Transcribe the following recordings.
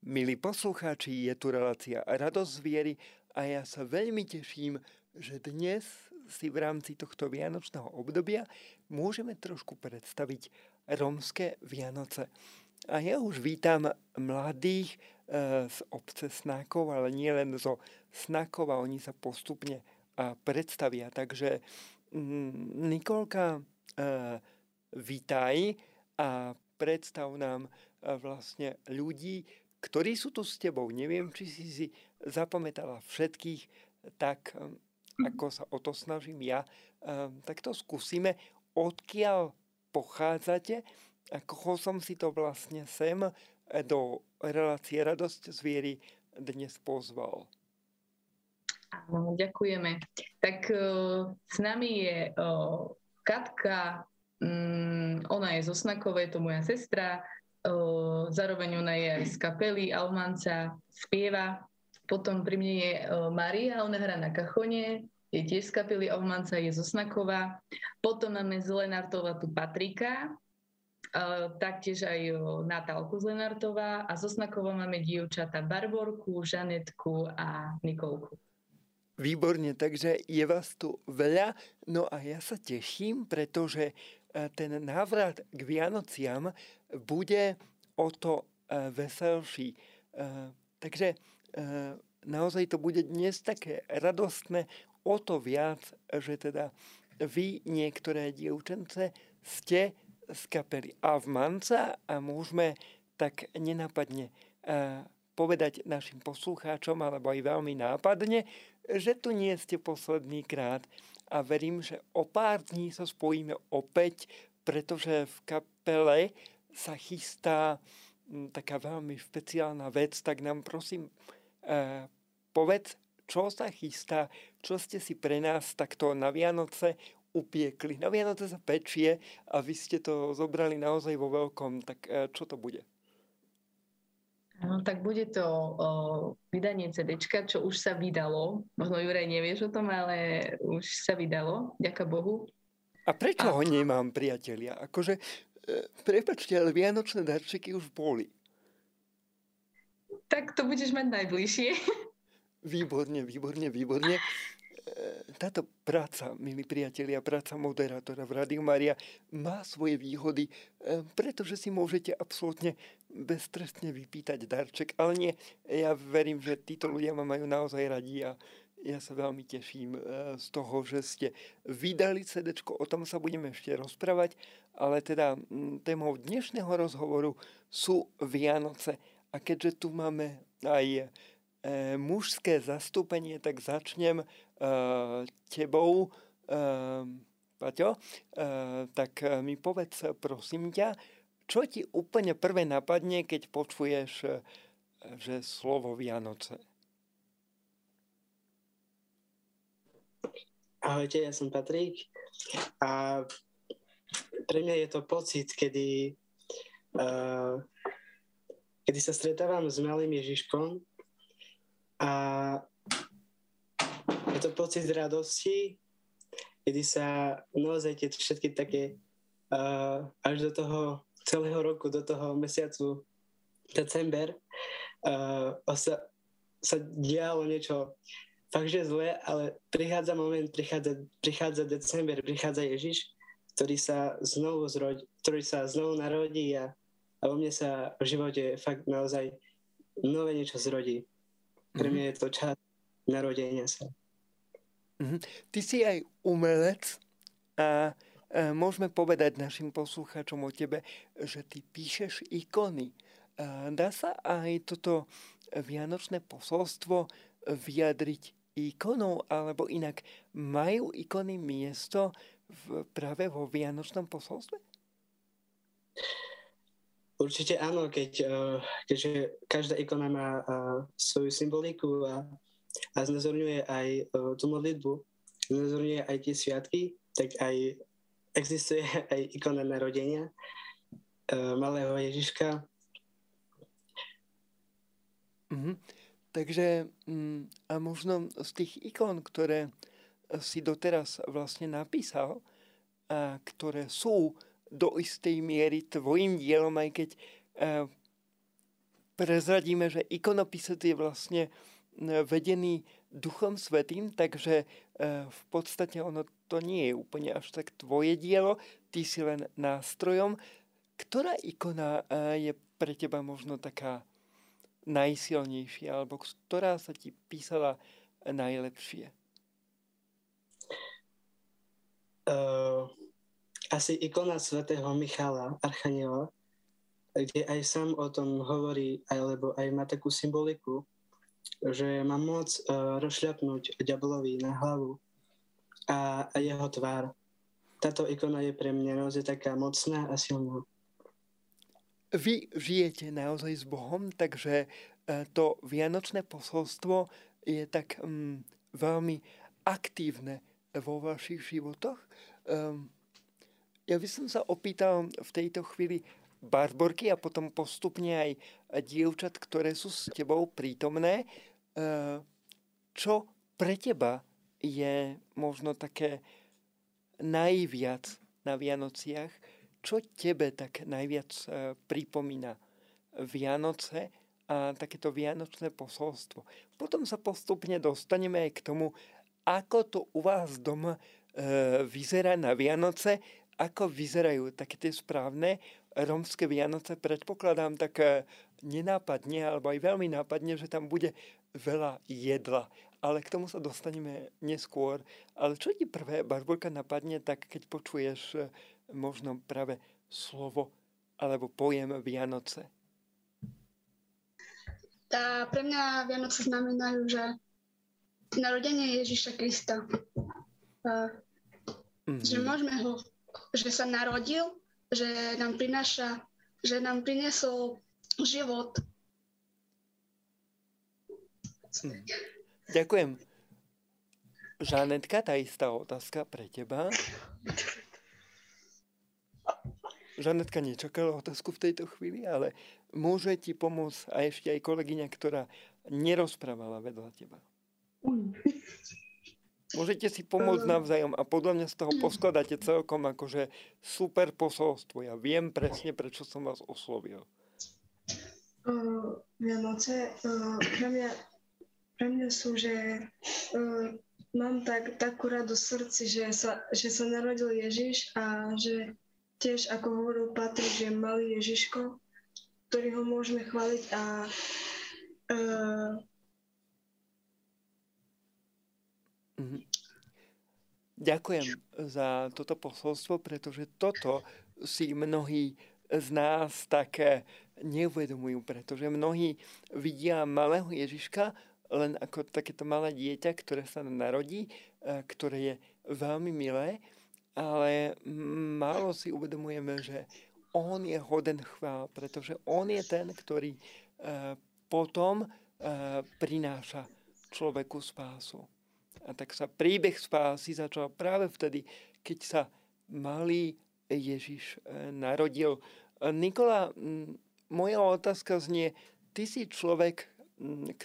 Milí poslucháči, je tu relácia Radosť viery a ja sa veľmi teším, že dnes si v rámci tohto vianočného obdobia môžeme trošku predstaviť romské Vianoce. A ja už vítam mladých e, z obce Snákov, ale nie len zo Snákov a oni sa postupne e, predstavia. Takže mm, Nikolka, e, vítaj a predstav nám vlastne ľudí, ktorí sú tu s tebou. Neviem, či si si zapamätala všetkých tak, um, ako sa o to snažím ja. Um, tak to skúsime. Odkiaľ pochádzate a koho som si to vlastne sem do relácie Radosť z viery dnes pozval. Áno, ďakujeme. Tak uh, s nami je uh, Katka, um, ona je zo Snakovej, to moja sestra, zároveň ona je aj z kapely Almanca, spieva. Potom pri mne je Maria, ona hrá na kachone, je tiež z kapely Almanca, je zo Snakova. Potom máme z Lenartova tu Patrika, taktiež aj Natálku z Lenartova a zo Snakova máme dievčata Barborku, Žanetku a Nikolku. Výborne, takže je vás tu veľa. No a ja sa teším, pretože E, ten návrat k Vianociam bude o to e, veselší. E, takže naozaj to bude dnes také radostné, o to viac, že teda vy, niektoré dievčence, ste z kapely Avmanca a môžeme tak nenápadne povedať našim poslucháčom, alebo aj veľmi nápadne, že tu nie ste posledný krát a verím, že o pár dní sa spojíme opäť, pretože v kapele sa chystá mm, taká veľmi špeciálna vec, tak nám prosím eh, povedz, čo sa chystá, čo ste si pre nás takto na Vianoce upiekli. Na Vianoce sa pečie a vy ste to zobrali naozaj vo veľkom, tak eh, čo to bude? No, tak bude to o, vydanie CD, čo už sa vydalo. Možno Juraj nevieš o tom, ale už sa vydalo, ďaká Bohu. A prečo a... ho nemám, priatelia? Akože, e, prepačte, ale vianočné darčeky už boli. Tak to budeš mať najbližšie. Výborne, výborne, výborne táto práca, milí priatelia, práca moderátora v Rádiu Maria má svoje výhody, e, pretože si môžete absolútne beztrestne vypýtať darček, ale nie, ja verím, že títo ľudia ma majú naozaj radi a ja sa veľmi teším e, z toho, že ste vydali CD, o tom sa budeme ešte rozprávať, ale teda témou dnešného rozhovoru sú Vianoce. A keďže tu máme aj e, mužské zastúpenie, tak začnem uh, tebou, Paťo, tak mi povedz, prosím ťa, čo ti úplne prvé napadne, keď počuješ, že slovo Vianoce? Ahojte, ja som Patrik. A pre mňa je to pocit, kedy, uh, kedy sa stretávam s malým Ježiškom a je to pocit radosti, kedy sa naozaj tie všetky také uh, až do toho celého roku, do toho mesiacu december uh, sa, sa dialo niečo fakt, že zle, ale prichádza moment, prichádza, prichádza december, prichádza Ježiš, ktorý sa znovu zrodí, ktorý sa znovu narodí a, a vo mne sa v živote fakt naozaj nové niečo zrodí. Pre mhm. mňa je to čas narodenia sa. Mhm. Ty si aj umelec a môžeme povedať našim poslucháčom o tebe, že ty píšeš ikony. Dá sa aj toto vianočné posolstvo vyjadriť ikonou, alebo inak majú ikony miesto v, práve vo vianočnom posolstve? Určite áno, keď, eh, keďže každá ikona má eh, svoju symboliku a, a znázorňuje aj eh, tú modlitbu, znázorňuje aj tie sviatky, tak aj existuje aj ikona narodenia malého Ježiška. Mm-hmm. Takže mm, a možno z tých ikon, ktoré si doteraz vlastne napísal, a ktoré sú do istej miery tvojim dielom, aj keď eh, prezradíme, že ikonopisec je vlastne vedený Duchom Svetým, takže v podstate ono to nie je úplne až tak tvoje dielo, ty si len nástrojom. Ktorá ikona je pre teba možno taká najsilnejšia, alebo ktorá sa ti písala najlepšie? Uh, asi ikona svätého Michala, Archaniela, kde aj sám o tom hovorí, alebo aj má takú symboliku, že má moc uh, rozšľapnúť diablovi na hlavu a, a jeho tvár. Táto ikona je pre mňa naozaj taká mocná a silná. Vy žijete naozaj s Bohom, takže uh, to vianočné posolstvo je tak um, veľmi aktívne vo vašich životoch. Um, ja by som sa opýtal v tejto chvíli Barborky a potom postupne aj dievčat, ktoré sú s tebou prítomné. Uh, čo pre teba je možno také najviac na Vianociach? Čo tebe tak najviac uh, pripomína Vianoce a takéto vianočné posolstvo. Potom sa postupne dostaneme aj k tomu, ako to u vás doma e, vyzerá na Vianoce, ako vyzerajú také tie správne romské Vianoce. Predpokladám tak e, nenápadne, alebo aj veľmi nápadne, že tam bude veľa jedla. Ale k tomu sa dostaneme neskôr. Ale čo ti prvé, Barborka, napadne, tak keď počuješ e, možno práve slovo alebo pojem Vianoce? Tá, pre mňa Vianoce znamenajú, že narodenie Ježiša Krista. Mm-hmm. Že môžeme ho, že sa narodil, že nám prináša, že nám priniesol život. Hm. Ďakujem. Žanetka, tá istá otázka pre teba. Žanetka nečakala otázku v tejto chvíli, ale môže ti pomôcť a ešte aj kolegyňa, ktorá nerozprávala vedľa teba. Môžete si pomôcť navzájom a podľa mňa z toho poskladáte celkom akože super posolstvo. Ja viem presne, prečo som vás oslovil. Uh, Vianoce uh, pre, mňa, pre mňa sú, že uh, mám tak, takú radu v srdci, že sa, že sa narodil Ježiš a že tiež, ako hovoril Patrik, že malý Ježiško, ktorý ho môžeme chváliť a uh... Ďakujem za toto posolstvo, pretože toto si mnohí z nás také neuvedomujú, pretože mnohí vidia malého Ježiška len ako takéto malé dieťa, ktoré sa narodí, e, ktoré je veľmi milé, ale málo si uvedomujeme, že on je hoden chvál, pretože on je ten, ktorý uh, potom uh, prináša človeku spásu. A tak sa príbeh spásy začal práve vtedy, keď sa malý Ježiš uh, narodil. Nikola, moja otázka znie, ty si človek,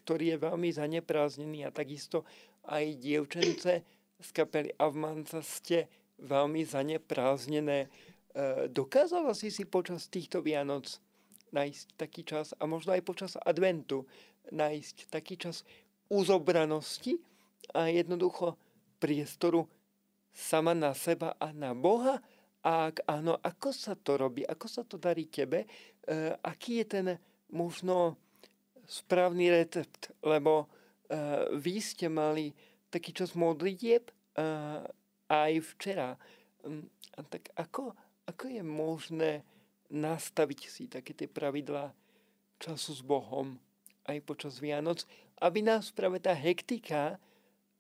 ktorý je veľmi zanepráznený a takisto aj dievčence z kapely Avmanca ste veľmi zanepráznené E, dokázala si si počas týchto Vianoc nájsť taký čas a možno aj počas adventu nájsť taký čas uzobranosti a jednoducho priestoru sama na seba a na Boha? A ak áno, ako sa to robí? Ako sa to darí tebe? E, aký je ten možno správny recept? Lebo e, vy ste mali taký čas modlitieb e, aj včera. Mm, a tak ako, ako je možné nastaviť si také tie pravidlá času s Bohom aj počas Vianoc, aby nás práve tá hektika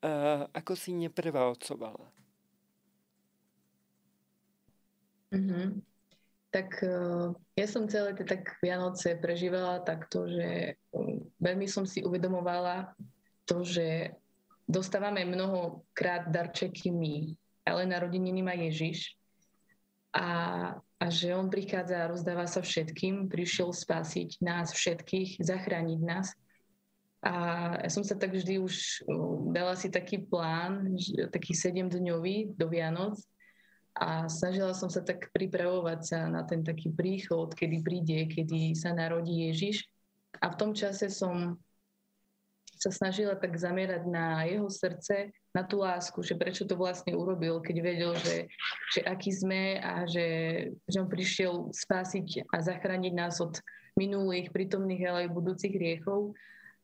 uh, ako si neprevalcovala. Mm-hmm. Tak uh, ja som celé tie tak Vianoce prežívala takto, že um, veľmi som si uvedomovala to, že dostávame mnohokrát darčeky my, ale narodeniny má Ježiš a, a že on prichádza a rozdáva sa všetkým, prišiel spasiť nás všetkých, zachrániť nás. A ja som sa tak vždy už dala si taký plán, taký sedemdňový do Vianoc a snažila som sa tak pripravovať sa na ten taký príchod, kedy príde, kedy sa narodí Ježiš. A v tom čase som sa snažila tak zamerať na jeho srdce, na tú lásku, že prečo to vlastne urobil, keď vedel, že, že aký sme a že, že on prišiel spásiť a zachrániť nás od minulých, prítomných, ale aj budúcich hriechov.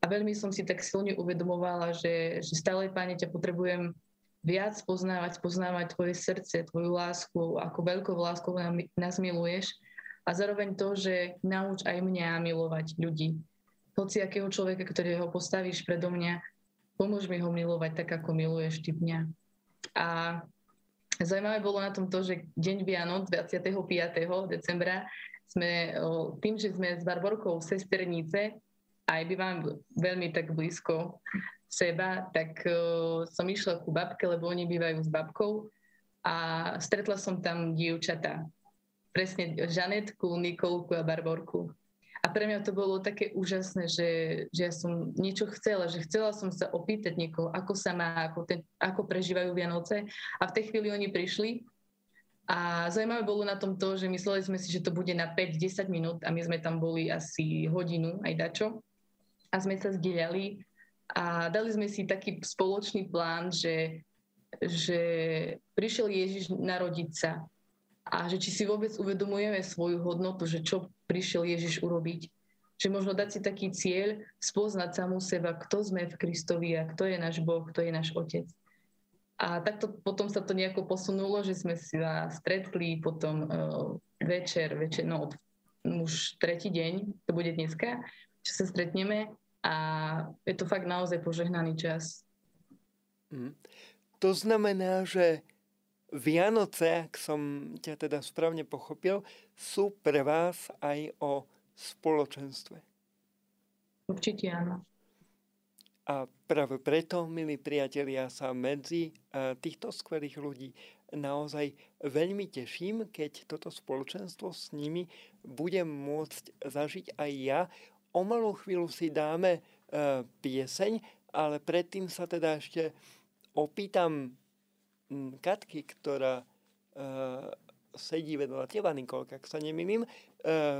A veľmi som si tak silne uvedomovala, že, že stále, Pane, ťa potrebujem viac poznávať, poznávať tvoje srdce, tvoju lásku, ako veľkou láskou nás miluješ a zároveň to, že nauč aj mňa milovať ľudí. Hoci akého človeka, ktorého postavíš predo mňa, pomôž mi ho milovať tak, ako miluješ ty mňa. A zaujímavé bolo na tom to, že deň Vianoc 25. decembra sme tým, že sme s Barborkou sesternice, aj bývam veľmi tak blízko seba, tak som išla ku babke, lebo oni bývajú s babkou a stretla som tam dievčatá. Presne Žanetku, Nikolku a Barborku. A pre mňa to bolo také úžasné, že, že ja som niečo chcela, že chcela som sa opýtať niekoho, ako sa má, ako, ten, ako prežívajú Vianoce. A v tej chvíli oni prišli a zaujímavé bolo na tom to, že mysleli sme si, že to bude na 5-10 minút a my sme tam boli asi hodinu aj dačo. A sme sa zdieľali a dali sme si taký spoločný plán, že, že prišiel Ježiš narodiť sa a že či si vôbec uvedomujeme svoju hodnotu, že čo prišiel Ježiš urobiť. Že možno dať si taký cieľ, spoznať samú seba, kto sme v Kristovi a kto je náš Boh, kto je náš Otec. A takto potom sa to nejako posunulo, že sme sa stretli potom uh, večer, večer, no už tretí deň, to bude dneska, že sa stretneme a je to fakt naozaj požehnaný čas. Mm. To znamená, že Vianoce, ak som ťa teda správne pochopil, sú pre vás aj o spoločenstve. Určite áno. A práve preto, milí priatelia, sa medzi e, týchto skvelých ľudí naozaj veľmi teším, keď toto spoločenstvo s nimi budem môcť zažiť aj ja O malú chvíľu si dáme e, pieseň, ale predtým sa teda ešte opýtam Katky, ktorá e, sedí vedľa teba, Nikolka, ak sa nemýlim, e,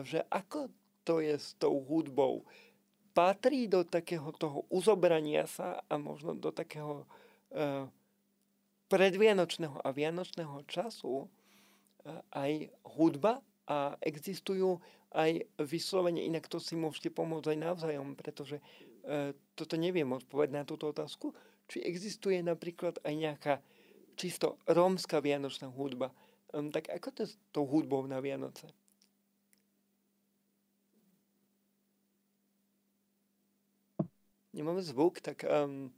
že ako to je s tou hudbou. Patrí do takého toho uzobrania sa a možno do takého e, predvianočného a vianočného času aj hudba a existujú aj vyslovene, inak to si môžete pomôcť aj navzájom, pretože toto neviem odpovedať na túto otázku, či existuje napríklad aj nejaká čisto rómska vianočná hudba. Um, tak ako to s tou hudbou na Vianoce? Nemáme zvuk, tak um,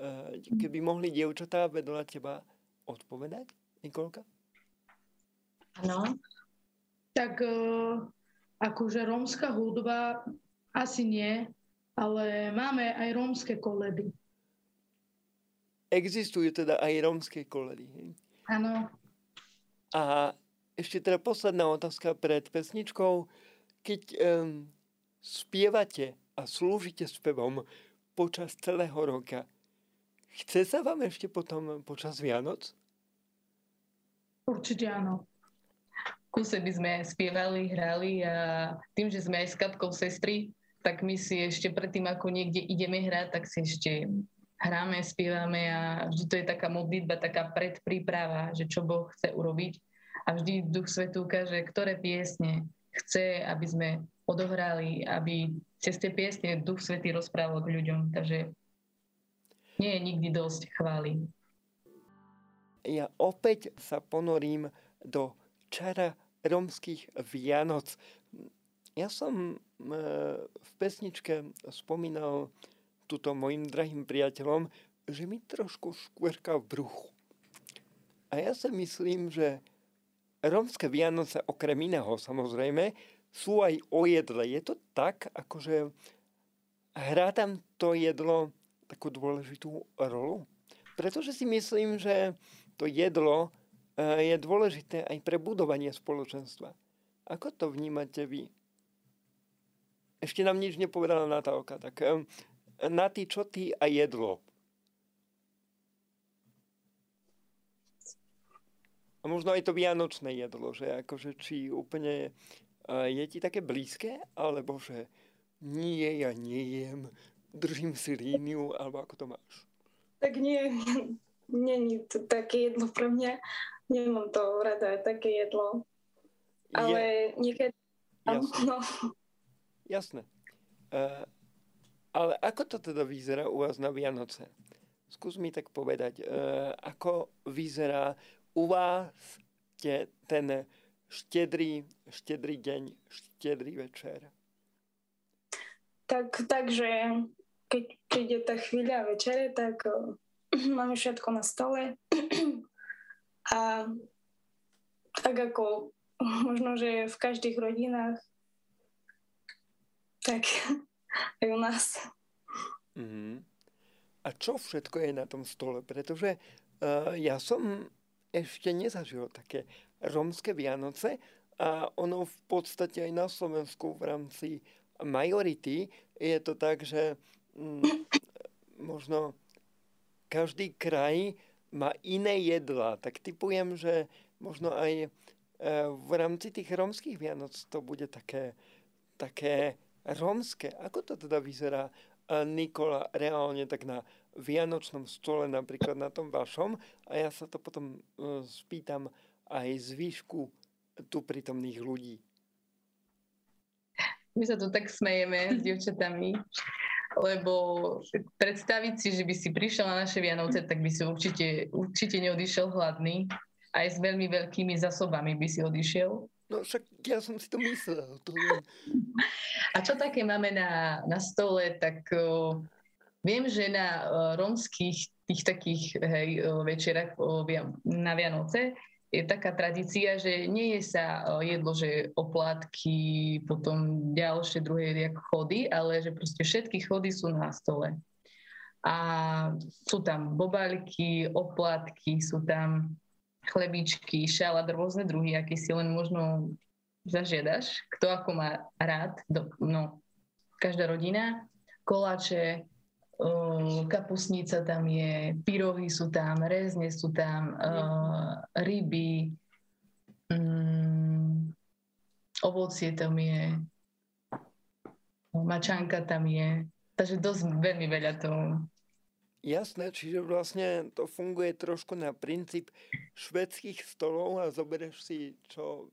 uh, keby mohli dievčatá vedľa teba odpovedať, Nikolka? Áno. Tak uh, akože rómska hudba asi nie, ale máme aj rómske koledy. Existujú teda aj rómske koledy. Áno. A ešte teda posledná otázka pred pesničkou. Keď um, spievate a slúžite spevom počas celého roka, chce sa vám ešte potom počas Vianoc? Určite áno kuse by sme spievali, hrali a tým, že sme aj s Katkou sestry, tak my si ešte predtým, ako niekde ideme hrať, tak si ešte hráme, spievame a vždy to je taká modlitba, taká predpríprava, že čo Boh chce urobiť. A vždy Duch Svetú ukáže, ktoré piesne chce, aby sme odohrali, aby cez tie piesne Duch Svetý rozprával k ľuďom. Takže nie je nikdy dosť chvály. Ja opäť sa ponorím do čara romských Vianoc. Ja som e, v pesničke spomínal túto mojim drahým priateľom, že mi trošku škvrka v bruchu. A ja si myslím, že romské Vianoce, okrem iného samozrejme, sú aj o jedle. Je to tak, akože hrá tam to jedlo takú dôležitú rolu? Pretože si myslím, že to jedlo je dôležité aj pre budovanie spoločenstva. Ako to vnímate vy? Ešte nám nič nepovedala Natálka, tak na ty, čo ty a jedlo. A možno aj to vianočné jedlo, že akože či úplne je ti také blízke, alebo že nie, ja nejem, držím si líniu, alebo ako to máš? Tak nie, není to také jedlo pre mňa. Nemám to rada, také jedlo. Ale je... niekedy... Jasné. No. Jasné. Uh, ale ako to teda vyzerá u vás na Vianoce? Skús mi tak povedať, uh, ako vyzerá u vás te, ten štedrý, štedrý deň, štedrý večer? Tak, takže keď príde tá chvíľa večere, tak uh, máme všetko na stole. A tak ako možno, že v každých rodinách, tak aj u nás. Mm-hmm. A čo všetko je na tom stole? Pretože uh, ja som ešte nezažil také rómske Vianoce a ono v podstate aj na Slovensku v rámci majority je to tak, že mm, možno každý kraj má iné jedla. Tak typujem, že možno aj E, v rámci tých rómskych Vianoc to bude také, také rómske. Ako to teda vyzerá, e, Nikola, reálne tak na vianočnom stole, napríklad na tom vašom? A ja sa to potom e, spýtam aj z výšku tu prítomných ľudí. My sa tu tak smejeme s dievčatami, lebo predstaviť si, že by si prišiel na naše Vianoce, tak by si určite, určite neodišiel hladný aj s veľmi veľkými zásobami by si odišiel. No však ja som si to myslel. To A čo také máme na, na stole, tak uh, viem, že na uh, rómskych tých takých hej, večerách na Vianoce je taká tradícia, že nie je sa jedlo, že oplátky, potom ďalšie druhé chody, ale že proste všetky chody sú na stole. A sú tam bobalky, oplatky, sú tam chlebičky, šalát, rôzne druhy, aký si len možno zažiadaš, kto ako má rád, do, no, každá rodina, koláče, kapusnica tam je, pyrohy sú tam, rezne sú tam, uh, ryby, um, ovocie tam je, mačanka tam je, takže dosť veľmi veľa toho. Jasné, čiže vlastne to funguje trošku na princíp švedských stolov a zoberieš si, čo,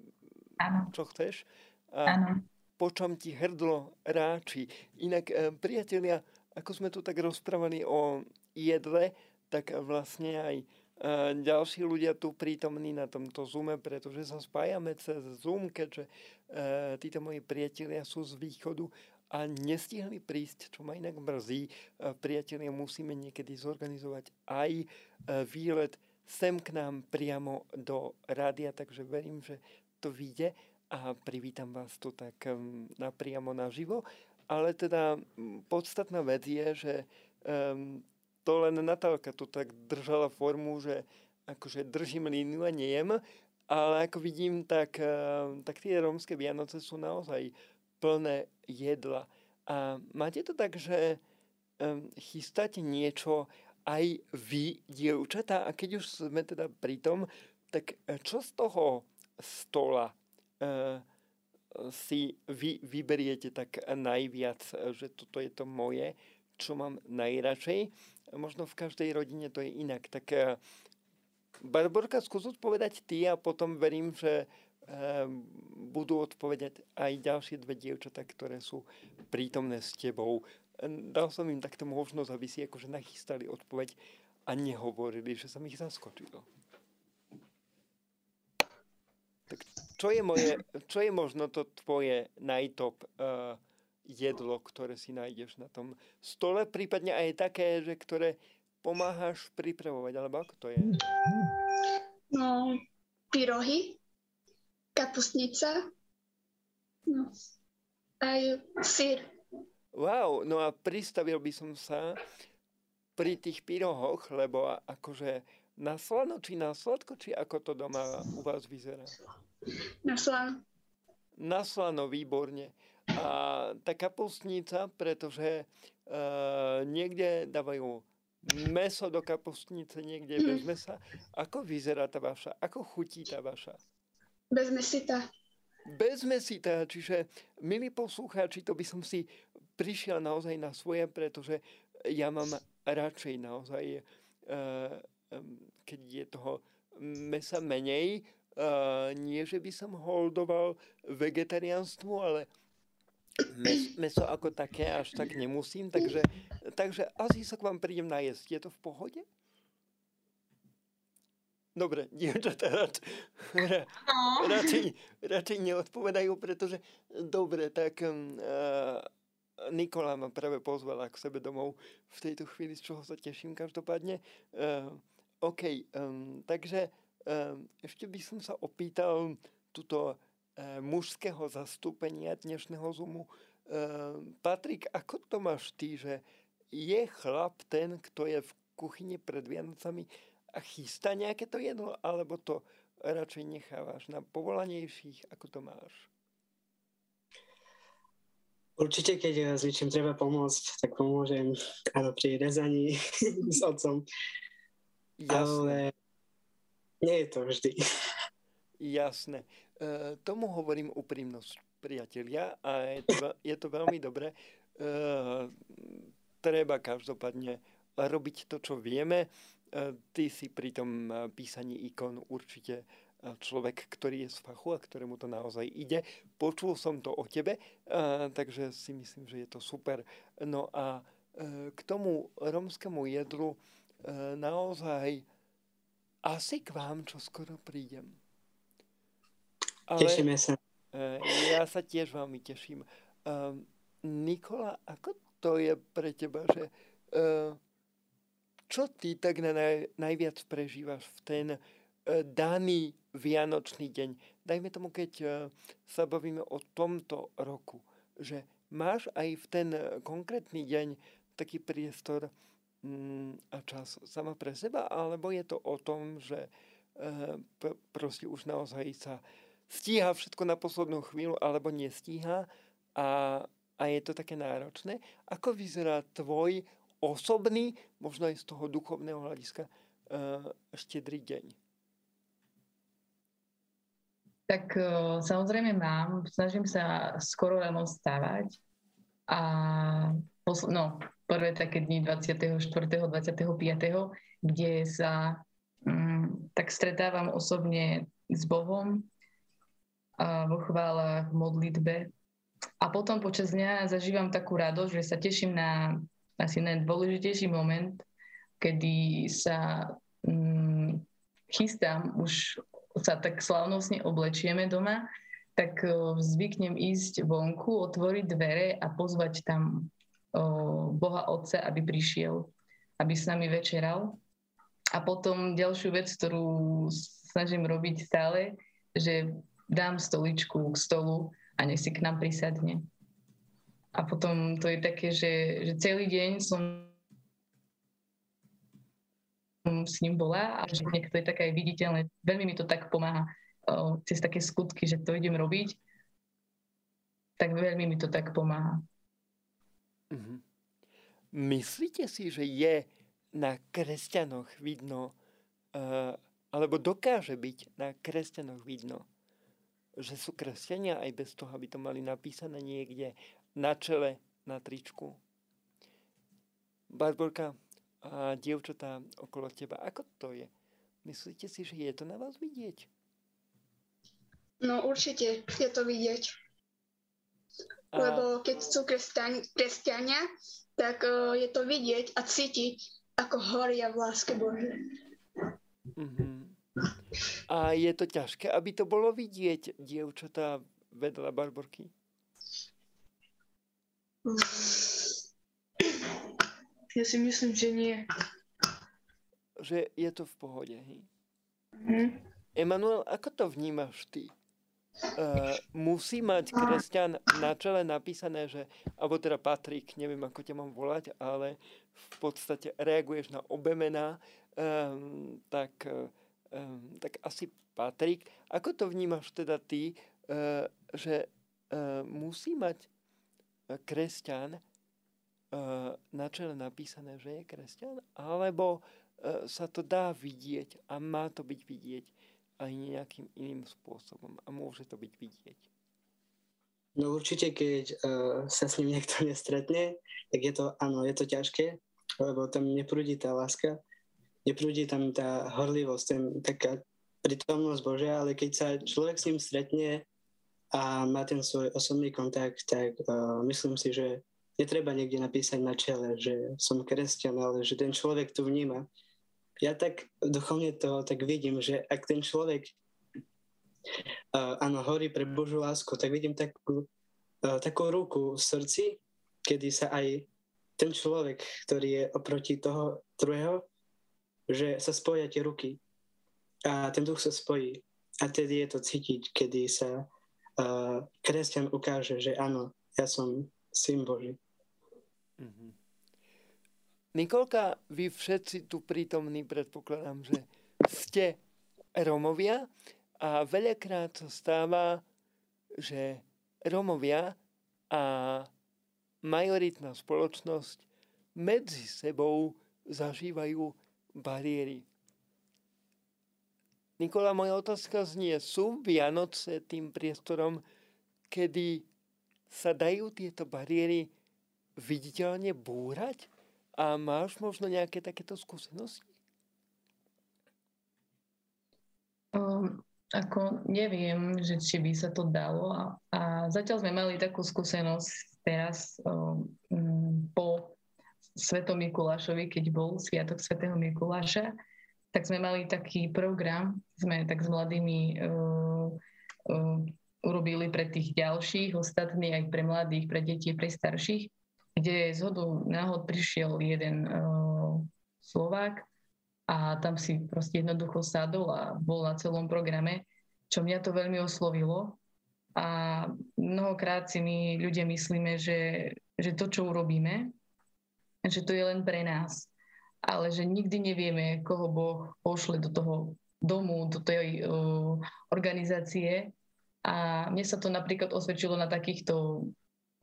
čo chceš. A po čom ti hrdlo ráči. Inak, e, priatelia, ako sme tu tak rozprávali o jedle, tak vlastne aj e, ďalší ľudia tu prítomní na tomto Zoome, pretože sa spájame cez Zoom, keďže e, títo moji priatelia sú z východu a nestihli prísť, čo ma inak mrzí. Priatelia, musíme niekedy zorganizovať aj výlet sem k nám priamo do rádia, takže verím, že to vyjde a privítam vás tu tak napriamo naživo. Ale teda podstatná vec je, že um, to len Natálka tu tak držala formu, že akože držím líniu a nejem, ale ako vidím, tak, tak tie rómske Vianoce sú naozaj plné jedla. A máte to tak, že um, chystáte niečo aj vy, dievčatá, a keď už sme teda pri tom, tak e, čo z toho stola uh, si vy vyberiete tak najviac, že toto je to moje, čo mám najradšej. Možno v každej rodine to je inak. Tak uh, Barborka, skús odpovedať ty a potom verím, že Ehm, budú odpovedať aj ďalšie dve dievčatá, ktoré sú prítomné s tebou. Dal som im takto možnosť, aby si akože nachystali odpoveď a nehovorili, že som ich zaskočil. Tak čo je, moje, čo je možno to tvoje najtop uh, jedlo, ktoré si nájdeš na tom stole, prípadne aj také, že ktoré pomáhaš pripravovať, alebo ako to je? No, pyrohy, kapustnica, no, aj sír. Wow, no a pristavil by som sa pri tých pyrohoch, lebo akože na slano či na sladko, či ako to doma u vás vyzerá? Na slano. Na slano, výborne. A tá kapustnica, pretože uh, niekde dávajú meso do kapustnice, niekde bez mesa. Ako vyzerá tá vaša? Ako chutí tá vaša? Bez mesita. Bez mesita, čiže milí poslucháči, to by som si prišiel naozaj na svoje, pretože ja mám radšej naozaj, keď je toho mesa menej, nie, že by som holdoval vegetariánstvu, ale mes, meso ako také až tak nemusím, takže, takže asi sa k vám prídem najesť. Je to v pohode? Dobre, dievčatá rad, rad, radšej, radšej neodpovedajú, pretože dobre, tak uh, Nikola ma práve pozvala k sebe domov v tejto chvíli, z čoho sa teším každopádne. Uh, OK, um, takže um, ešte by som sa opýtal túto uh, mužského zastúpenia dnešného Zoomu. Uh, Patrik, ako to máš ty, že je chlap ten, kto je v kuchyni pred Vianocami a chystá nejaké to jedlo, alebo to radšej nechávaš na povolanejších, ako to máš? Určite, keď s niečím treba pomôcť, tak pomôžem áno, pri rezaní s otcom. Jasné. Ale nie je to vždy. Jasné. E, tomu hovorím úprimnosť, priatelia, a je to, je to veľmi dobré. E, treba každopádne robiť to, čo vieme. E, ty si pri tom písaní ikon určite človek, ktorý je z fachu a ktorému to naozaj ide. Počul som to o tebe, takže si myslím, že je to super. No a k tomu romskému jedlu naozaj asi k vám čo skoro prídem. Ale, Tešíme sa. Ja sa tiež veľmi teším. Nikola, ako to je pre teba, že čo ty tak na naj, najviac prežívaš v ten daný vianočný deň? Dajme tomu, keď uh, sa bavíme o tomto roku, že máš aj v ten uh, konkrétny deň taký priestor um, a čas sama pre seba, alebo je to o tom, že proste už naozaj sa stíha všetko na poslednú chvíľu, alebo nestíha a, a je to také náročné. Ako vyzerá tvoj osobný, možno aj z toho duchovného hľadiska, štedrý deň? Tak uh, samozrejme mám. Snažím sa skoro ráno stávať. A posl- no, prvé také dni 24. 25. kde sa um, tak stretávam osobne s Bohom a vo chválach, v modlitbe. A potom počas dňa zažívam takú radosť, že sa teším na asi najdôležitejší moment, kedy sa mm, chystám, už sa tak slavnostne oblečieme doma, tak o, zvyknem ísť vonku, otvoriť dvere a pozvať tam o, Boha Otca, aby prišiel, aby s nami večeral. A potom ďalšiu vec, ktorú snažím robiť stále, že dám stoličku k stolu a nech si k nám prisadne. A potom to je také, že, že celý deň som s ním bola a že niekto je také aj viditeľné. Veľmi mi to tak pomáha uh, cez také skutky, že to idem robiť. Tak veľmi mi to tak pomáha. Mm-hmm. Myslíte si, že je na kresťanoch vidno, uh, alebo dokáže byť na kresťanoch vidno, že sú kresťania aj bez toho, aby to mali napísané niekde na čele, na tričku. Barborka a dievčatá okolo teba, ako to je? Myslíte si, že je to na vás vidieť? No určite je to vidieť. A... Lebo keď sú kresťania, tak uh, je to vidieť a cítiť, ako horia v láske Bože. Uh-huh. A je to ťažké, aby to bolo vidieť, dievčatá vedľa Barborky? Ja si myslím, že nie. Že je to v pohode, hej? Hm? Emanuel, ako to vnímaš ty? Uh, musí mať kresťan na čele napísané, že, alebo teda Patrik, neviem ako ťa mám volať, ale v podstate reaguješ na obe mená, um, tak, um, tak asi Patrik. Ako to vnímaš teda ty, uh, že uh, musí mať kresťan na čele napísané, že je kresťan, alebo sa to dá vidieť a má to byť vidieť aj nejakým iným spôsobom a môže to byť vidieť. No určite, keď uh, sa s ním niekto nestretne, tak je to, áno, je to ťažké, lebo tam neprúdi tá láska, neprúdi tam tá horlivosť, ten, taká prítomnosť Božia, ale keď sa človek s ním stretne a má ten svoj osobný kontakt, tak uh, myslím si, že netreba niekde napísať na čele, že som kresťan, ale že ten človek to vníma. Ja tak duchovne to tak vidím, že ak ten človek uh, áno, horí pre Božú lásku, tak vidím takú, uh, takú ruku v srdci, kedy sa aj ten človek, ktorý je oproti toho druhého, že sa spoja tie ruky a ten duch sa spojí. A tedy je to cítiť, kedy sa uh, kresťan ukáže, že áno, ja som syn Boží. Mm-hmm. Nikolka, vy všetci tu prítomní, predpokladám, že ste Romovia a veľakrát sa stáva, že Romovia a majoritná spoločnosť medzi sebou zažívajú bariéry. Nikola, moja otázka znie, sú Vianoce tým priestorom, kedy sa dajú tieto bariéry viditeľne búrať? A máš možno nejaké takéto skúsenosti? Um, ako neviem, že či by sa to dalo a, a zatiaľ sme mali takú skúsenosť teraz um, po Svetom Mikulášovi, keď bol Sviatok Svetého Mikuláša, tak sme mali taký program, sme tak s mladými uh, uh, urobili pre tých ďalších, ostatných, aj pre mladých, pre deti, pre starších, kde z hodu náhod prišiel jeden uh, Slovák a tam si proste jednoducho sadol a bol na celom programe, čo mňa to veľmi oslovilo. A mnohokrát si my ľudia myslíme, že, že to, čo urobíme, že to je len pre nás. Ale že nikdy nevieme, koho Boh pošle do toho domu, do tej uh, organizácie. A mne sa to napríklad osvedčilo na takýchto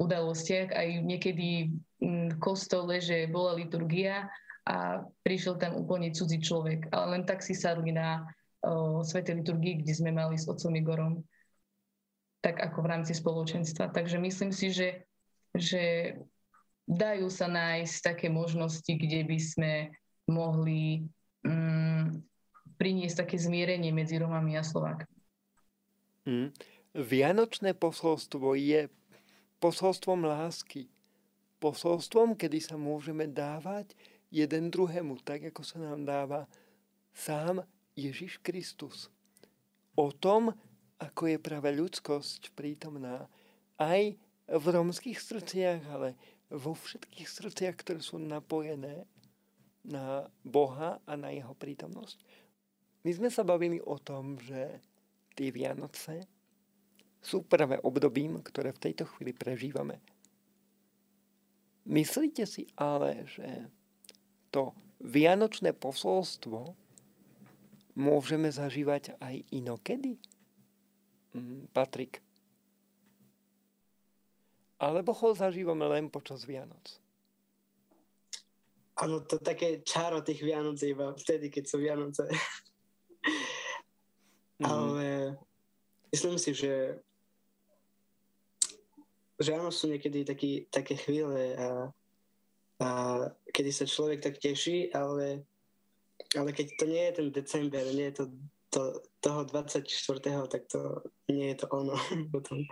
udalostiach, aj niekedy v kostole, že bola liturgia a prišiel tam úplne cudzí človek. Ale len tak si sadli na o, Svetej liturgii, kde sme mali s otcom Igorom, tak ako v rámci spoločenstva. Takže myslím si, že, že dajú sa nájsť také možnosti, kde by sme mohli mm, priniesť také zmierenie medzi Romami a Slovákmi. Mm. Vianočné posolstvo je posolstvom lásky. Posolstvom, kedy sa môžeme dávať jeden druhému, tak ako sa nám dáva sám Ježiš Kristus. O tom, ako je práve ľudskosť prítomná aj v romských srdciach, ale vo všetkých srdciach, ktoré sú napojené na Boha a na jeho prítomnosť. My sme sa bavili o tom, že tie Vianoce sú práve obdobím, ktoré v tejto chvíli prežívame. Myslíte si ale, že to vianočné posolstvo môžeme zažívať aj inokedy? Mm, Patrik. Alebo ho zažívame len počas Vianoc? Áno, to také čaro tých Vianoc iba vtedy, keď sú Vianoce. Mm. Ale myslím si, že že áno, sú niekedy taký, také chvíle, a, a, kedy sa človek tak teší, ale, ale keď to nie je ten december, nie je to, to toho 24., tak to nie je to ono potom.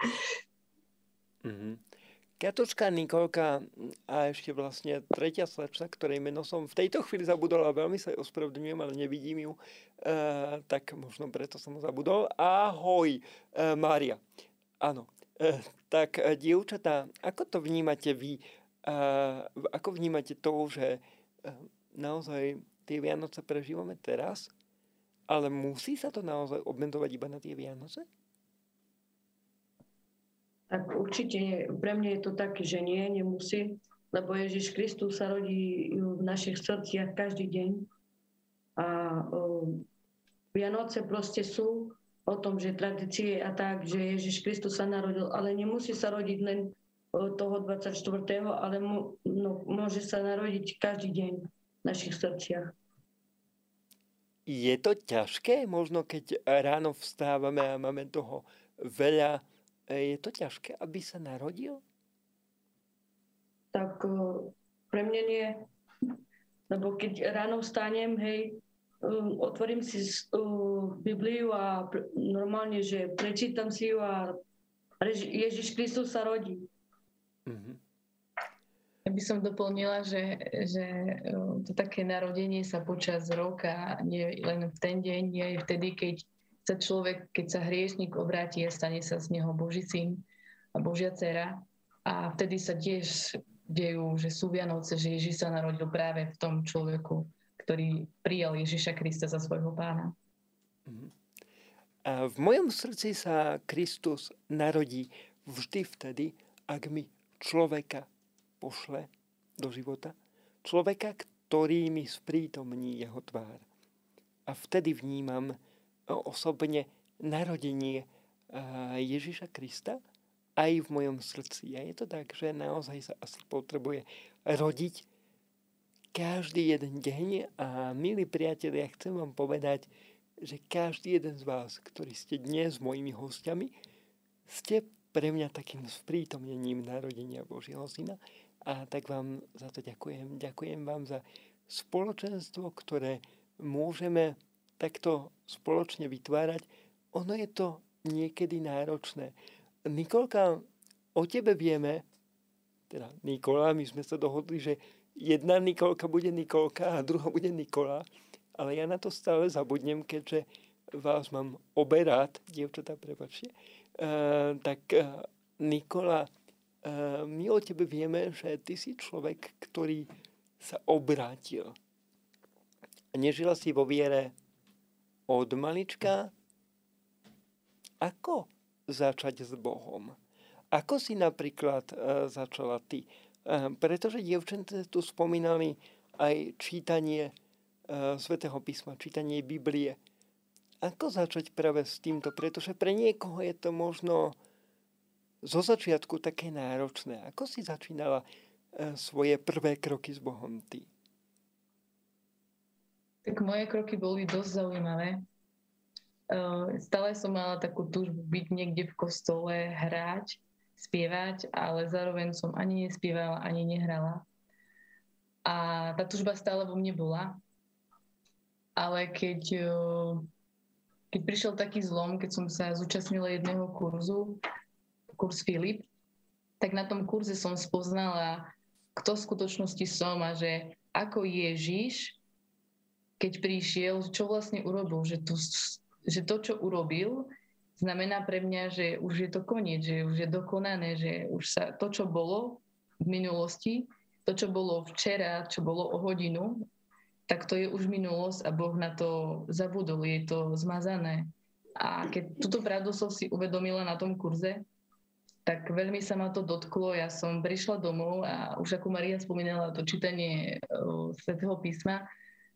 Mm-hmm. Katočka Nikolka a ešte vlastne tretia slečna, ktorej meno som v tejto chvíli zabudol a veľmi sa ospravedlňujem, ale nevidím ju, e, tak možno preto som ho zabudol. Ahoj, e, Mária. Áno, tak eh, dievčatá, ako to vnímate vy? Ako vnímate to, že eh, naozaj tie Vianoce prežívame teraz, ale musí sa to naozaj obmedzovať iba na tie Vianoce? Tak určite pre mňa je to také, že nie, nemusí, lebo Ježiš Kristus sa rodí v našich srdciach každý deň. A Vianoce proste sú o tom, že tradície a tak, že Ježiš Kristus sa narodil, ale nemusí sa rodiť len toho 24., ale mu, no, môže sa narodiť každý deň v našich srdciach. Je to ťažké, možno keď ráno vstávame a máme toho veľa, je to ťažké, aby sa narodil? Tak pre mňa nie. Lebo keď ráno vstanem, hej, otvorím si Bibliu a normálne, že prečítam si ju a Ježiš Kristus sa rodí. Mm-hmm. Ja by som doplnila, že, že to také narodenie sa počas roka, nie len v ten deň, nie aj vtedy, keď sa človek, keď sa hriešnik obráti a stane sa z neho Boží syn a Božia dcera. A vtedy sa tiež dejú, že sú Vianoce, že Ježiš sa narodil práve v tom človeku, ktorý prijal Ježiša Krista za svojho pána. Mhm. A v mojom srdci sa Kristus narodí vždy vtedy, ak mi človeka pošle do života. Človeka, ktorý mi sprítomní jeho tvár. A vtedy vnímam osobne narodenie Ježiša Krista aj v mojom srdci. A je to tak, že naozaj sa asi potrebuje rodiť každý jeden deň a milí priatelia, chcem vám povedať, že každý jeden z vás, ktorí ste dnes mojimi hostiami, ste pre mňa takým sprítomnením narodenia Božieho Syna a tak vám za to ďakujem. Ďakujem vám za spoločenstvo, ktoré môžeme takto spoločne vytvárať. Ono je to niekedy náročné. Nikolka, o tebe vieme, teda Nikola, my sme sa dohodli, že jedna Nikolka bude Nikolka a druhá bude Nikola, ale ja na to stále zabudnem, keďže vás mám oberát, dievčatá, prepačte. Eh, tak eh, Nikola, eh, my o tebe vieme, že ty si človek, ktorý sa obrátil. Nežila si vo viere od malička. Ako začať s Bohom? Ako si napríklad začala ty? Pretože dievčenci tu spomínali aj čítanie Svetého písma, čítanie Biblie. Ako začať práve s týmto? Pretože pre niekoho je to možno zo začiatku také náročné. Ako si začínala e, svoje prvé kroky s Bohom ty? Tak moje kroky boli dosť zaujímavé. Stále som mala takú túžbu byť niekde v kostole, hrať, spievať, ale zároveň som ani nespievala, ani nehrala. A tá túžba stále vo mne bola. Ale keď e, keď prišiel taký zlom, keď som sa zúčastnila jedného kurzu, kurz Filip, tak na tom kurze som spoznala, kto v skutočnosti som a že ako Ježiš, keď prišiel, čo vlastne urobil, že, tu, že to, čo urobil, znamená pre mňa, že už je to koniec, že už je dokonané, že už sa to, čo bolo v minulosti, to, čo bolo včera, čo bolo o hodinu, tak to je už minulosť a Boh na to zabudol, je to zmazané. A keď túto pravdu som si uvedomila na tom kurze, tak veľmi sa ma to dotklo. Ja som prišla domov a už ako Maria spomínala to čítanie uh, svätého písma,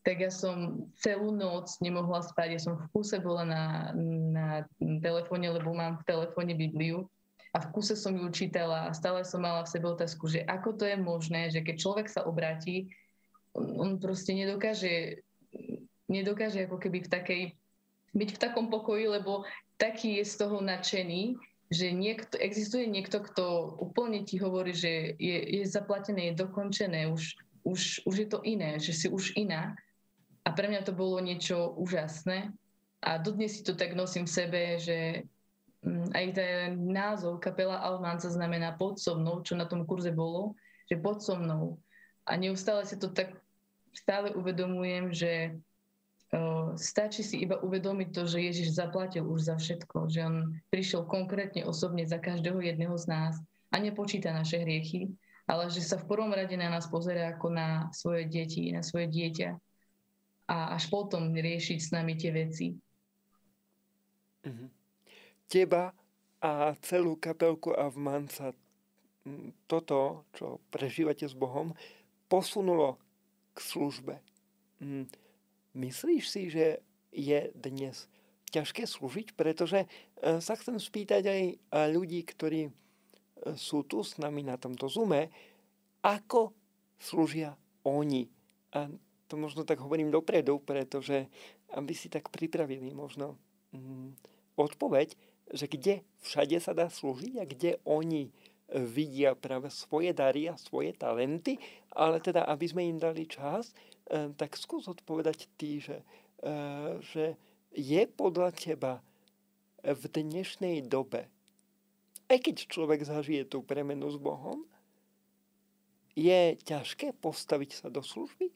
tak ja som celú noc nemohla spať. Ja som v kuse bola na, na telefóne, lebo mám v telefóne Bibliu a v kuse som ju čítala a stále som mala v sebe otázku, že ako to je možné, že keď človek sa obráti, on proste nedokáže, nedokáže ako keby v takej, byť v takom pokoji, lebo taký je z toho nadšený, že niekto, existuje niekto, kto úplne ti hovorí, že je, je zaplatené, je dokončené, už, už, už je to iné, že si už iná. A pre mňa to bolo niečo úžasné. A dodnes si to tak nosím v sebe, že mm, aj ten názov kapela Almanca znamená pod so mnou, čo na tom kurze bolo, že pod so mnou. A neustále si to tak stále uvedomujem, že uh, stačí si iba uvedomiť to, že Ježiš zaplatil už za všetko, že on prišiel konkrétne osobne za každého jedného z nás a nepočíta naše hriechy, ale že sa v prvom rade na nás pozera ako na svoje deti, na svoje dieťa a až potom riešiť s nami tie veci. Mhm. Teba a celú kapelku a v Manca toto, čo prežívate s Bohom, posunulo k službe. Myslíš si, že je dnes ťažké slúžiť? Pretože e, sa chcem spýtať aj ľudí, ktorí e, sú tu s nami na tomto zume, ako slúžia oni. A to možno tak hovorím dopredu, pretože aby si tak pripravili možno mm, odpoveď, že kde všade sa dá slúžiť a kde oni vidia práve svoje dary a svoje talenty, ale teda, aby sme im dali čas, e, tak skús odpovedať ty, že, e, že je podľa teba v dnešnej dobe, aj keď človek zažije tú premenu s Bohom, je ťažké postaviť sa do služby?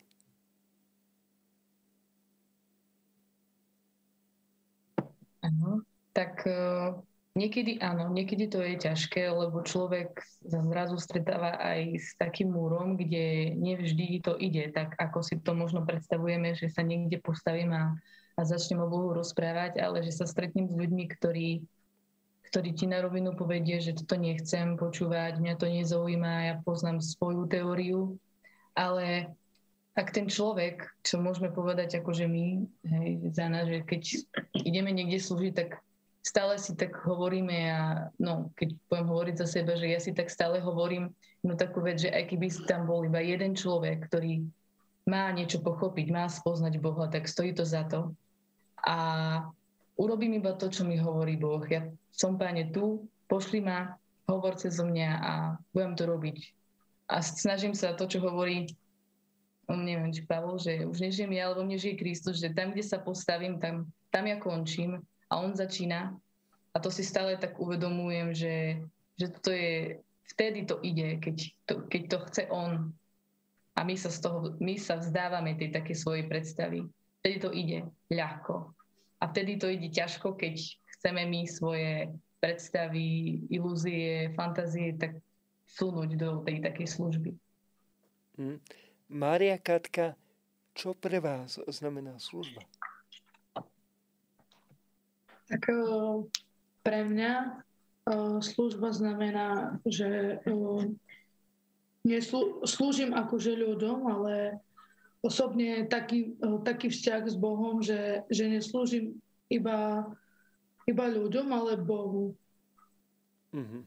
Áno, tak uh, niekedy áno, niekedy to je ťažké, lebo človek sa zrazu stretáva aj s takým múrom, kde nevždy to ide, tak ako si to možno predstavujeme, že sa niekde postavím a, a začnem o Bohu rozprávať, ale že sa stretnem s ľuďmi, ktorí, ktorí ti na rovinu povedie, že toto nechcem počúvať, mňa to nezaujíma, ja poznám svoju teóriu, ale ak ten človek, čo môžeme povedať akože my, hej, za nás, že keď ideme niekde slúžiť, tak stále si tak hovoríme a no, keď poviem hovoriť za seba, že ja si tak stále hovorím no takú vec, že aj keby tam bol iba jeden človek, ktorý má niečo pochopiť, má spoznať Boha, tak stojí to za to. A urobím iba to, čo mi hovorí Boh. Ja som páne tu, pošli ma, hovor cez mňa a budem to robiť. A snažím sa to, čo hovorí on neviem, či Pavol, že už nežijem ja, alebo mne žije Kristus, že tam, kde sa postavím, tam, tam ja končím a on začína. A to si stále tak uvedomujem, že, že to je, vtedy to ide, keď to, keď to chce on. A my sa, z toho, my sa vzdávame tej také svojej predstavy. Vtedy to ide ľahko. A vtedy to ide ťažko, keď chceme my svoje predstavy, ilúzie, fantázie tak sunúť do tej takej služby. Hmm. Mária Katka, čo pre vás znamená služba? Tak pre mňa služba znamená, že neslú, slúžim akože ľuďom, ale osobne taký, taký vzťah s Bohom, že, že neslúžim iba, iba ľuďom, ale Bohu. Mm-hmm.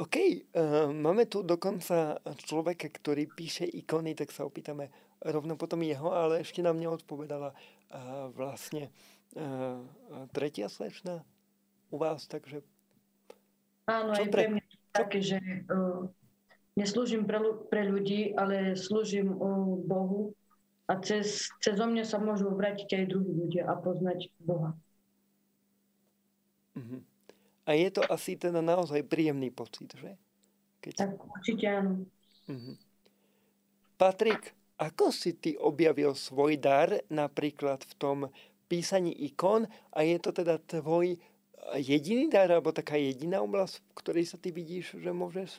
OK, uh, máme tu dokonca človeka, ktorý píše ikony, tak sa opýtame rovno potom jeho, ale ešte nám neodpovedala uh, vlastne uh, tretia slečna u vás, takže... Áno, aj pre mňa také, že uh, neslúžim pre, pre ľudí, ale slúžim uh, Bohu a cez, cez mňa sa môžu obrátiť aj druhí ľudia a poznať Boha. Uh-huh. A je to asi teda naozaj príjemný pocit, že? Keď... Tak určite áno. Uh-huh. Patrik, ako si ty objavil svoj dar napríklad v tom písaní ikon a je to teda tvoj jediný dar alebo taká jediná oblasť, v ktorej sa ty vidíš, že môžeš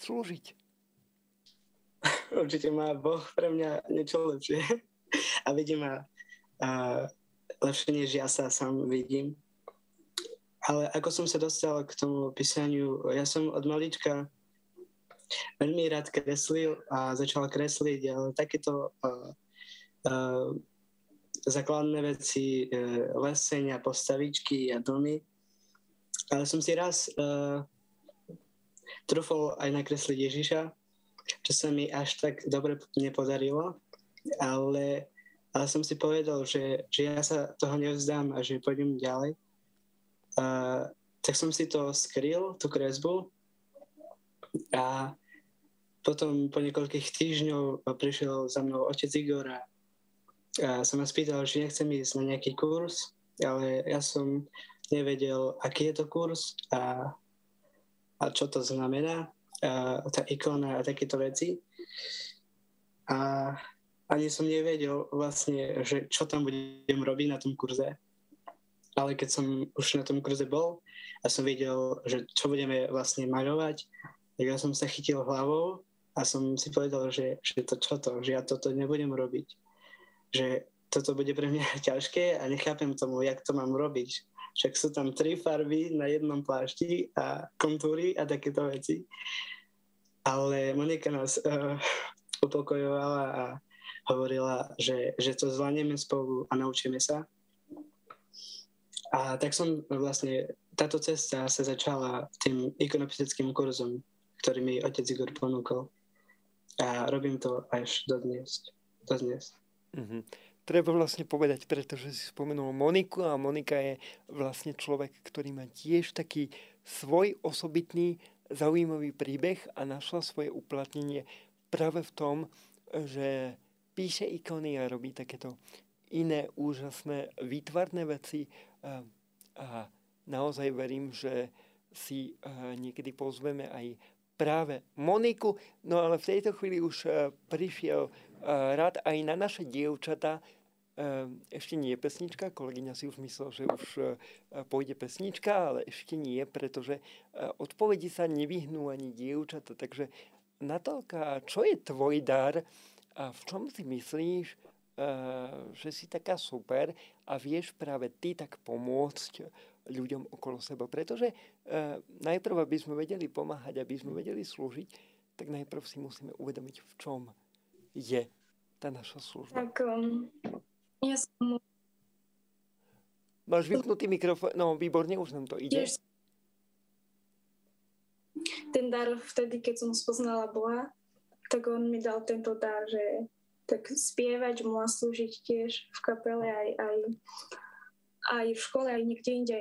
slúžiť? Určite má Boh pre mňa niečo lepšie a vidím ma lepšie, než ja sa sám vidím. Ale ako som sa dostal k tomu písaniu, ja som od malička veľmi rád kreslil a začal kresliť, ale takéto uh, základné veci, uh, lesenia, postavičky a domy. Ale som si raz uh, trúfol aj nakresliť Ježiša, čo sa mi až tak dobre nepodarilo, ale, ale som si povedal, že, že ja sa toho nevzdám a že pôjdem ďalej. A, tak som si to skryl, tú kresbu a potom po niekoľkých týždňov prišiel za mnou otec Igor a, a som ma spýtal, či nechcem ísť na nejaký kurz, ale ja som nevedel, aký je to kurz a, a čo to znamená, a, tá ikona a takéto veci. A ani som nevedel vlastne, že čo tam budem robiť na tom kurze ale keď som už na tom kurze bol a som videl, že čo budeme vlastne maľovať, tak ja som sa chytil hlavou a som si povedal, že, že to čo to, že ja toto nebudem robiť. Že toto bude pre mňa ťažké a nechápem tomu, jak to mám robiť. Však sú tam tri farby na jednom plášti a kontúry a takéto veci. Ale Monika nás uh, upokojovala a hovorila, že, že to zvládneme spolu a naučíme sa. A tak som vlastne, táto cesta sa začala tým ikonopistickým kurzom, ktorý mi otec Igor ponúkol. A robím to až do dnes. Do dnes. Mm-hmm. treba vlastne povedať, pretože si spomenul Moniku a Monika je vlastne človek, ktorý má tiež taký svoj osobitný zaujímavý príbeh a našla svoje uplatnenie práve v tom, že píše ikony a robí takéto iné úžasné výtvarné veci a, a naozaj verím, že si niekedy pozveme aj práve Moniku, no ale v tejto chvíli už prišiel rád aj na naše dievčata, ešte nie je pesnička, kolegyňa si už myslela, že už pôjde pesnička, ale ešte nie, pretože odpovedi sa nevyhnú ani dievčata. Takže Natálka, čo je tvoj dar a v čom si myslíš, že si taká super a vieš práve ty tak pomôcť ľuďom okolo seba. Pretože najprv, aby sme vedeli pomáhať, aby sme vedeli slúžiť, tak najprv si musíme uvedomiť, v čom je tá naša služba. Tak um, ja som... Máš vypnutý mikrofón? No, výborne, už nám to ide. Ten dar vtedy, keď som spoznala Boha, tak on mi dal tento dar, že tak spievať mu a slúžiť tiež v kapele aj, aj aj v škole, aj niekde inde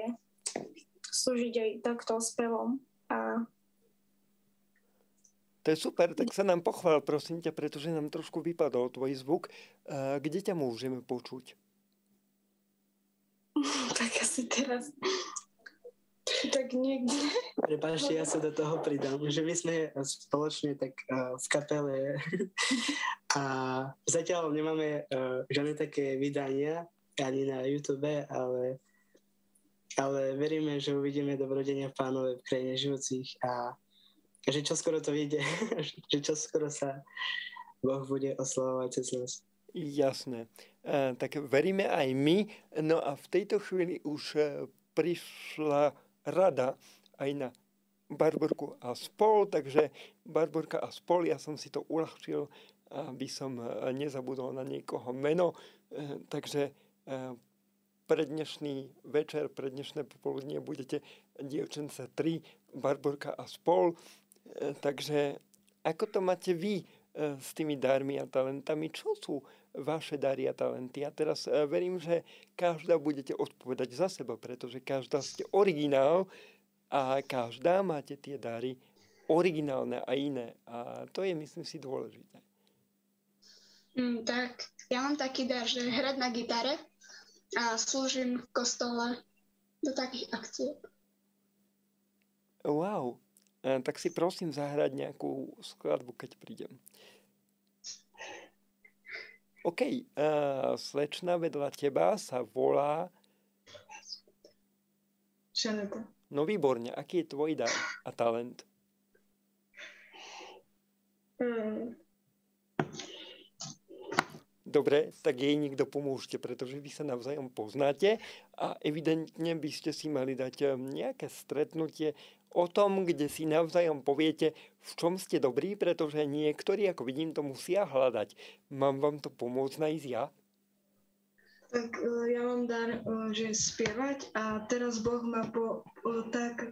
slúžiť aj takto spevom. A... To je super, tak sa nám pochvál, prosím ťa, pretože nám trošku vypadol tvoj zvuk. Kde ťa môžeme počuť? tak asi teraz tak niekde. Prepáčte, ja sa do toho pridám, že my sme spoločne tak uh, v kapele a zatiaľ nemáme uh, žiadne také vydania, ani na YouTube, ale, ale veríme, že uvidíme dobrodenia pánové v krajine žijúcich a že čo skoro to vyjde, že čo skoro sa Boh bude oslavovať cez nás. Jasné. E, tak veríme aj my. No a v tejto chvíli už e, prišla rada aj na Barborku a spol, takže Barborka a spol, ja som si to uľahčil, aby som e, nezabudol na niekoho meno, e, takže pre dnešný večer, pre dnešné popoludnie budete dievčence 3, Barborka a spol. E, takže ako to máte vy e, s tými darmi a talentami? Čo sú vaše dary a talenty? A teraz e, verím, že každá budete odpovedať za seba, pretože každá ste originál a každá máte tie dary originálne a iné. A to je, myslím si, dôležité. Mm, tak, ja mám taký dar, že hrať na gitare a slúžim v kostole do takých akcií. Wow, tak si prosím zahrať nejakú skladbu, keď prídem. OK, uh, slečna vedľa teba sa volá... Žaneta. No výborne, aký je tvoj dar a talent? Mm, Dobre, tak jej niekto pomôžte, pretože vy sa navzájom poznáte a evidentne by ste si mali dať eh, nejaké stretnutie o tom, kde si navzájom poviete, v čom ste dobrí, pretože niektorí, ako vidím, to musia hľadať. Mám vám to pomôcť nájsť ja? Tak eh, ja mám dar, eh, že spievať a teraz Boh ma po, po tak,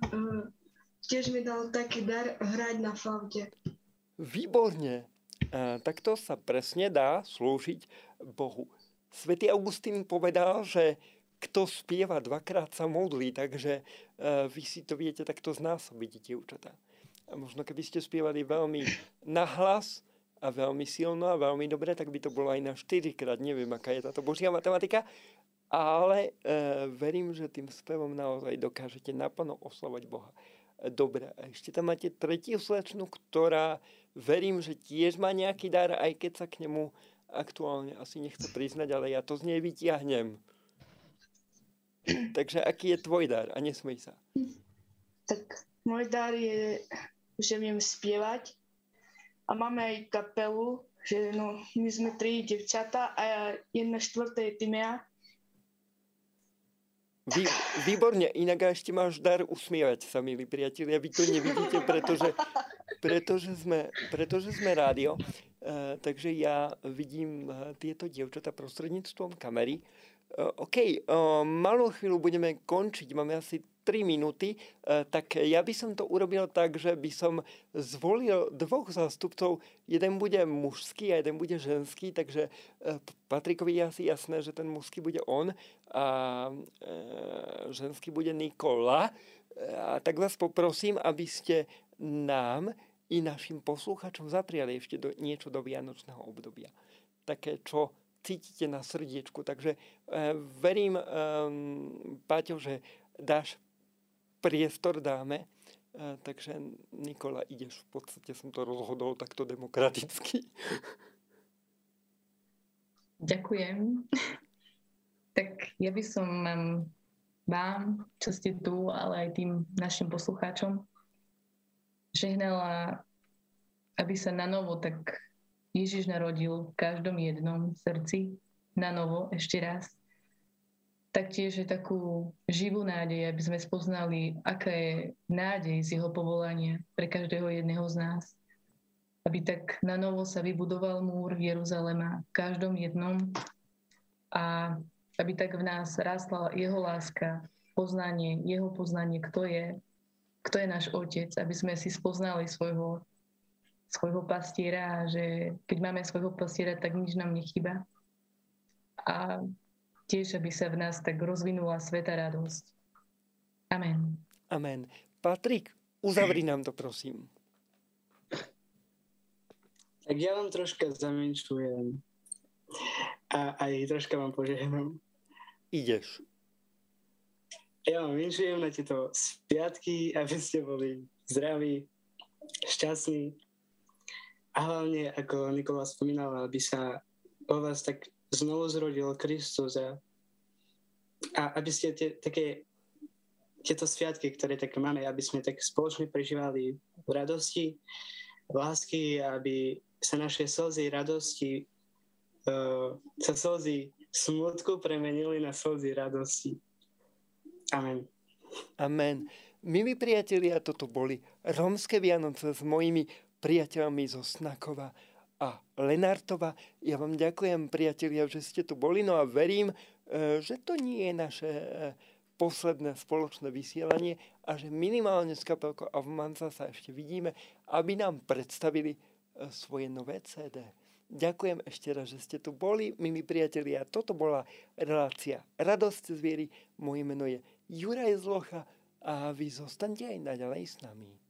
tiež mi dal taký dar hrať na flaute. Výborne. Takto sa presne dá slúžiť Bohu. Svetý Augustín povedal, že kto spieva dvakrát sa modlí, takže uh, vy si to viete takto znásobiť, dievčatá. A možno keby ste spievali veľmi nahlas a veľmi silno a veľmi dobre, tak by to bolo aj na 4 krát. Neviem, aká je táto božia matematika, ale uh, verím, že tým spevom naozaj dokážete naplno oslovať Boha. Dobre, a ešte tam máte tretiu slečnu, ktorá verím, že tiež má nejaký dar, aj keď sa k nemu aktuálne asi nechce priznať, ale ja to z nej vytiahnem. Takže aký je tvoj dar? A nesmej sa. Tak môj dar je, že viem spievať a máme aj kapelu, že no, my sme tri devčata a jedna štvrtá je Timea. Vy, výborne, inak ešte máš dar usmievať sa, milí priatelia. Vy to nevidíte, pretože pretože sme, pretože sme rádio, uh, takže ja vidím uh, tieto dievčatá prostredníctvom kamery. OK, malú chvíľu budeme končiť, máme asi 3 minúty, tak ja by som to urobil tak, že by som zvolil dvoch zástupcov, jeden bude mužský a jeden bude ženský, takže Patrikovi je asi jasné, že ten mužský bude on a ženský bude Nikola. A tak vás poprosím, aby ste nám i našim posluchačom zapriali ešte do, niečo do Vianočného obdobia. Také, čo cítite na srdiečku. Takže e, verím, e, Páťo, že dáš priestor, dáme. E, takže Nikola, ideš. V podstate som to rozhodol takto demokraticky. Ďakujem. tak ja by som vám, čo ste tu, ale aj tým našim poslucháčom, žehnala, aby sa na novo tak Ježiš narodil v každom jednom srdci, na novo ešte raz. Taktiež je takú živú nádej, aby sme spoznali, aká je nádej z jeho povolania pre každého jedného z nás. Aby tak na novo sa vybudoval múr Jeruzalema v každom jednom a aby tak v nás rástla jeho láska, poznanie, jeho poznanie, kto je, kto je náš otec, aby sme si spoznali svojho, svojho pastiera a že keď máme svojho pastiera, tak nič nám nechyba. A tiež, aby sa v nás tak rozvinula sveta radosť. Amen. Amen. Patrik, uzavri nám to, prosím. Tak ja vám troška zamenšujem a aj troška vám požehnám. Ideš ja vám vinšujem na tieto sviatky, aby ste boli zdraví, šťastní a hlavne, ako Nikola spomínal, aby sa o vás tak znovu zrodil Kristus a, a aby ste tie, také tieto sviatky, ktoré tak máme, aby sme tak spoločne prežívali v radosti, lásky, aby sa naše slzy radosti, uh, sa slzy smutku premenili na slzy radosti. Amen. Amen. Milí priatelia, toto boli Rómske Vianoce s mojimi priateľmi zo Snakova a Lenartova. Ja vám ďakujem, priatelia, že ste tu boli, no a verím, e, že to nie je naše e, posledné spoločné vysielanie a že minimálne s kapelkou Avmanza sa ešte vidíme, aby nám predstavili e, svoje nové CD. Ďakujem ešte raz, že ste tu boli, milí priatelia. Toto bola relácia Radosť zviery. Moje meno je Juraj Zlocha a vy zostanete aj naďalej s nami.